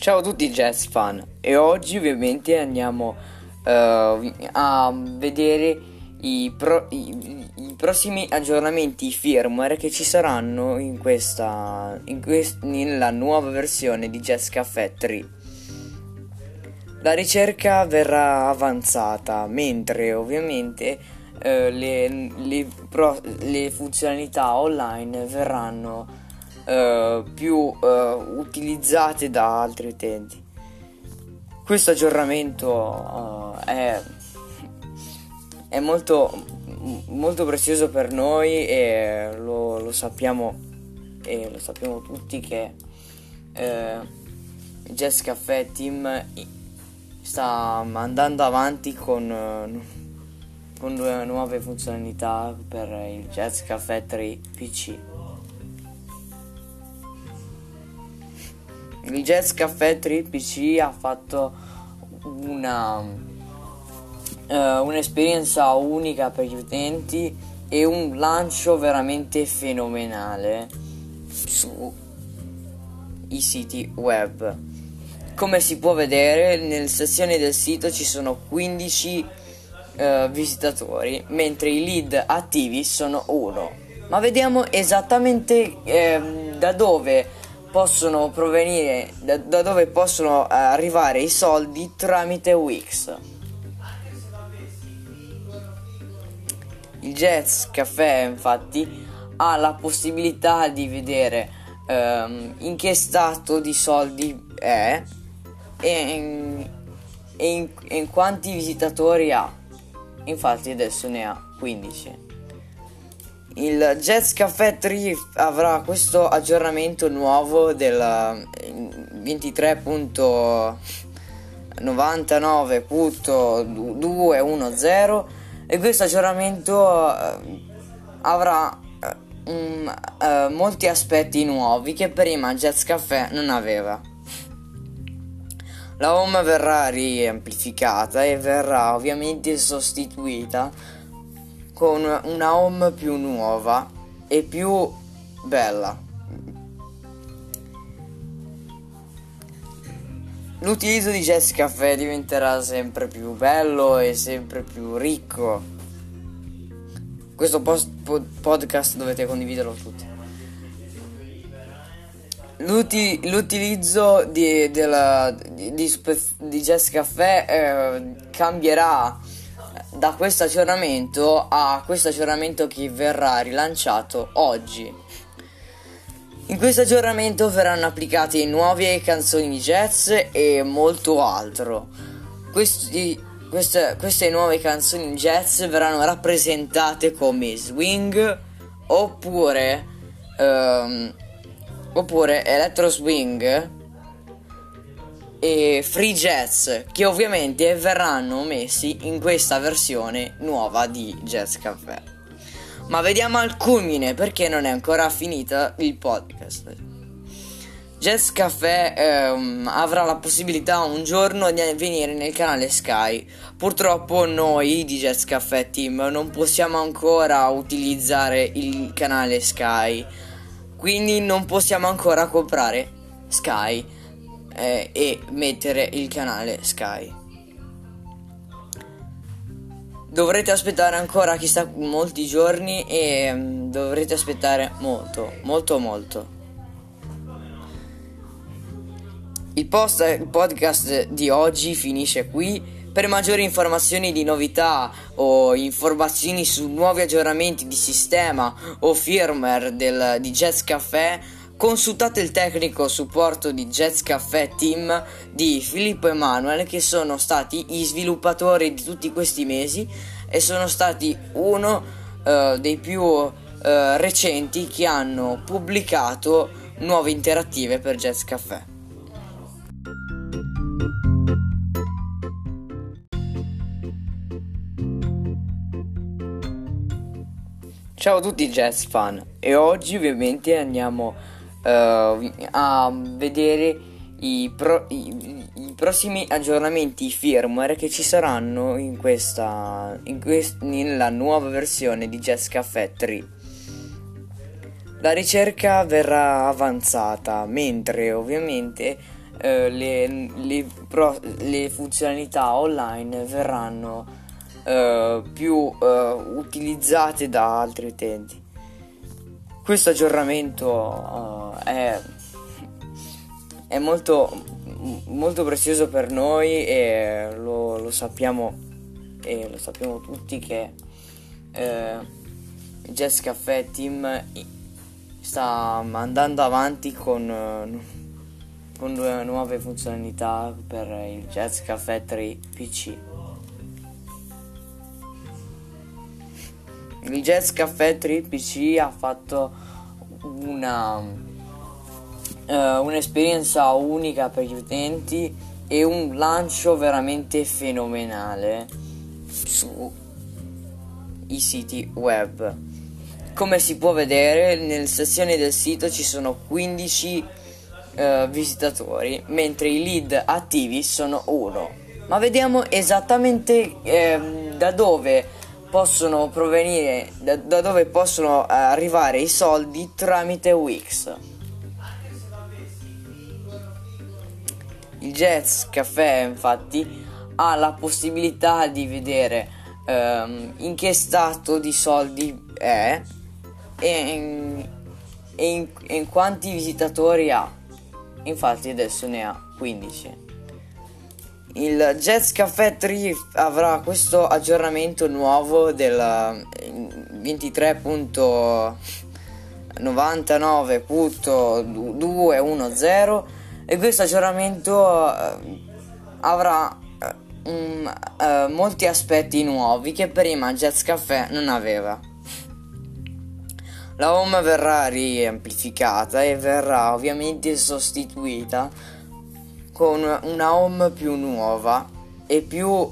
Ciao a tutti jazz fan e oggi ovviamente andiamo uh, a vedere i, pro- i, i, prossimi aggiornamenti firmware che ci saranno in questa, in quest- nella nuova versione di Jazz Café 3. La ricerca verrà avanzata mentre ovviamente uh, le, le, pro- le funzionalità online verranno uh, più uh, utilizzate da altri utenti. Questo aggiornamento uh, è, è molto, molto, prezioso per noi e lo, lo, sappiamo, e lo sappiamo tutti che Jazz Café Team sta andando avanti con, con nuove funzionalità per il Jazz Café 3 PC. Il Jazz Café 3 PC ha fatto una, uh, un'esperienza unica per gli utenti e un lancio veramente fenomenale sui siti web. Come si può vedere, nelle sezioni del sito ci sono 15 uh, visitatori, mentre i lead attivi sono 1. Ma vediamo esattamente eh, da dove possono provenire, da, da dove possono eh, arrivare i soldi tramite Wix. Il Jazz Café infatti ha la possibilità di vedere ehm, in che stato di soldi è e in, e in, in quanti visitatori ha. Infatti adesso ne ha 15. Il Jazz Café 3 avrà questo aggiornamento nuovo del 23.99.210 e questo aggiornamento eh, avrà um, uh, molti aspetti nuovi che prima Jazz Café non aveva. La home verrà riamplificata e verrà ovviamente sostituita con una home più nuova e più bella. L'utilizzo di Jazz Café diventerà sempre più bello e sempre più ricco. Questo post- podcast dovete condividerlo tutti. L'uti- l'utilizzo di, della, di, di, di Jazz Café eh, cambierà da questo aggiornamento a questo aggiornamento che verrà rilanciato oggi. In questo aggiornamento verranno applicate nuove canzoni jazz e molto altro. Questi, queste, queste nuove canzoni jazz verranno rappresentate come swing oppure, um, oppure electro swing e free jazz che ovviamente verranno messi in questa versione nuova di Jazz Café. Ma vediamo al culmine perché non è ancora finita il podcast. Jazz Café ehm, avrà la possibilità un giorno di venire nel canale Sky. Purtroppo noi di Jazz Café Team non possiamo ancora utilizzare il canale Sky. Quindi non possiamo ancora comprare Sky eh, e mettere il canale Sky. Dovrete aspettare ancora chissà molti giorni e um, dovrete aspettare molto, molto, molto. Il, post, podcast di oggi finisce qui. Per maggiori informazioni di novità o informazioni su nuovi aggiornamenti di sistema o firmware del, di Jazz Café Consultate il tecnico supporto di Jazz Café Team di Filippo Emanuele che sono stati i sviluppatori di tutti questi mesi e sono stati uno uh, dei più uh, recenti che hanno pubblicato nuove interattive per Jazz Café. Ciao a tutti jazz fan e oggi ovviamente andiamo uh, a vedere i, pro- i, i, prossimi aggiornamenti firmware che ci saranno in questa, in quest- nella nuova versione di Jazz Café 3. La ricerca verrà avanzata mentre ovviamente uh, le, le, pro, le, funzionalità online verranno eh, più utilizzate da altri utenti. Questo aggiornamento eh, è, è molto, molto prezioso per noi e lo, lo sappiamo e lo sappiamo tutti che eh, Jazz Caffè Team sta andando avanti con con nuove funzionalità per il Jazz Café 3 PC. Il Jazz 3 PC ha fatto una, uh, un'esperienza unica per gli utenti e un lancio veramente fenomenale su i siti web. Come si può vedere, nelle sezioni del sito ci sono 15 eh, visitatori, mentre i lead attivi sono 1. Ma vediamo esattamente eh, da dove possono provenire, da, da dove possono eh, arrivare i soldi tramite Wix. Il Jazz Café infatti ha la possibilità di vedere ehm, in che stato di soldi è e in, e in, in quanti visitatori ha infatti adesso ne ha 15. Il Jazz Café 3 avrà questo aggiornamento nuovo del 23.99.210 e questo aggiornamento eh, avrà um, uh, molti aspetti nuovi che prima Jazz Café non aveva. La home verrà riamplificata e verrà ovviamente sostituita con una home più nuova e più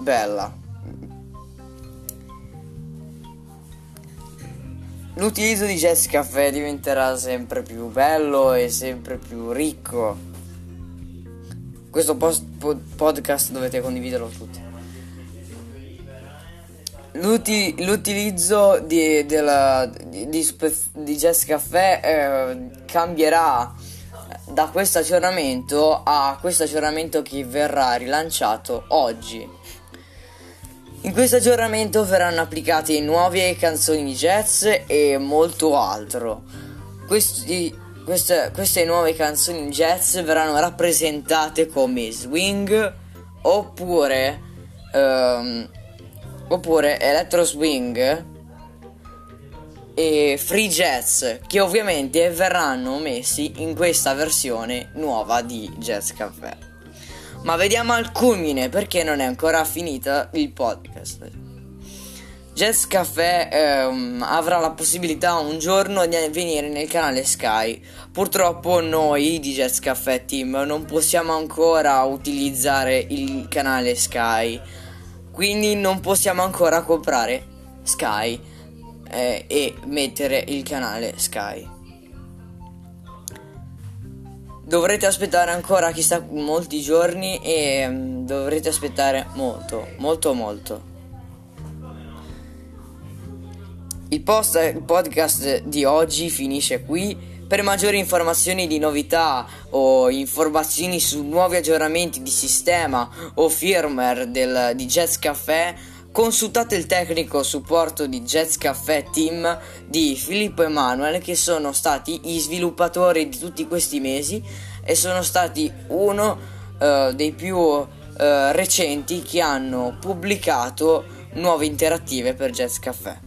bella. L'utilizzo di Jazz Caffè diventerà sempre più bello e sempre più ricco. Questo post- podcast dovete condividerlo tutti. L'uti- l'utilizzo di, della, di, di, di Jazz Caffè eh, cambierà da questo aggiornamento a questo aggiornamento che verrà rilanciato oggi. In questo aggiornamento verranno applicate nuove canzoni di jazz e molto altro. Questi, queste, queste nuove canzoni di jazz verranno rappresentate come swing oppure um, oppure Electro Swing e Free Jazz che ovviamente verranno messi in questa versione nuova di Jazz Café. Ma vediamo al culmine perché non è ancora finita il podcast. Jazz Café ehm, avrà la possibilità un giorno di venire nel canale Sky. Purtroppo noi di Jazz Café Team non possiamo ancora utilizzare il canale Sky quindi non possiamo ancora comprare Sky eh, e mettere il canale Sky. Dovrete aspettare ancora chissà molti giorni e um, dovrete aspettare molto, molto, molto. Il, post, podcast di oggi finisce qui. Per maggiori informazioni di novità o informazioni su nuovi aggiornamenti di sistema o firmware del, di Jazz Café, consultate il tecnico supporto di Jazz Café Team di Filippo Emanuele che sono stati i sviluppatori di tutti questi mesi e sono stati uno uh, dei più uh, recenti che hanno pubblicato nuove interattive per Jazz Café.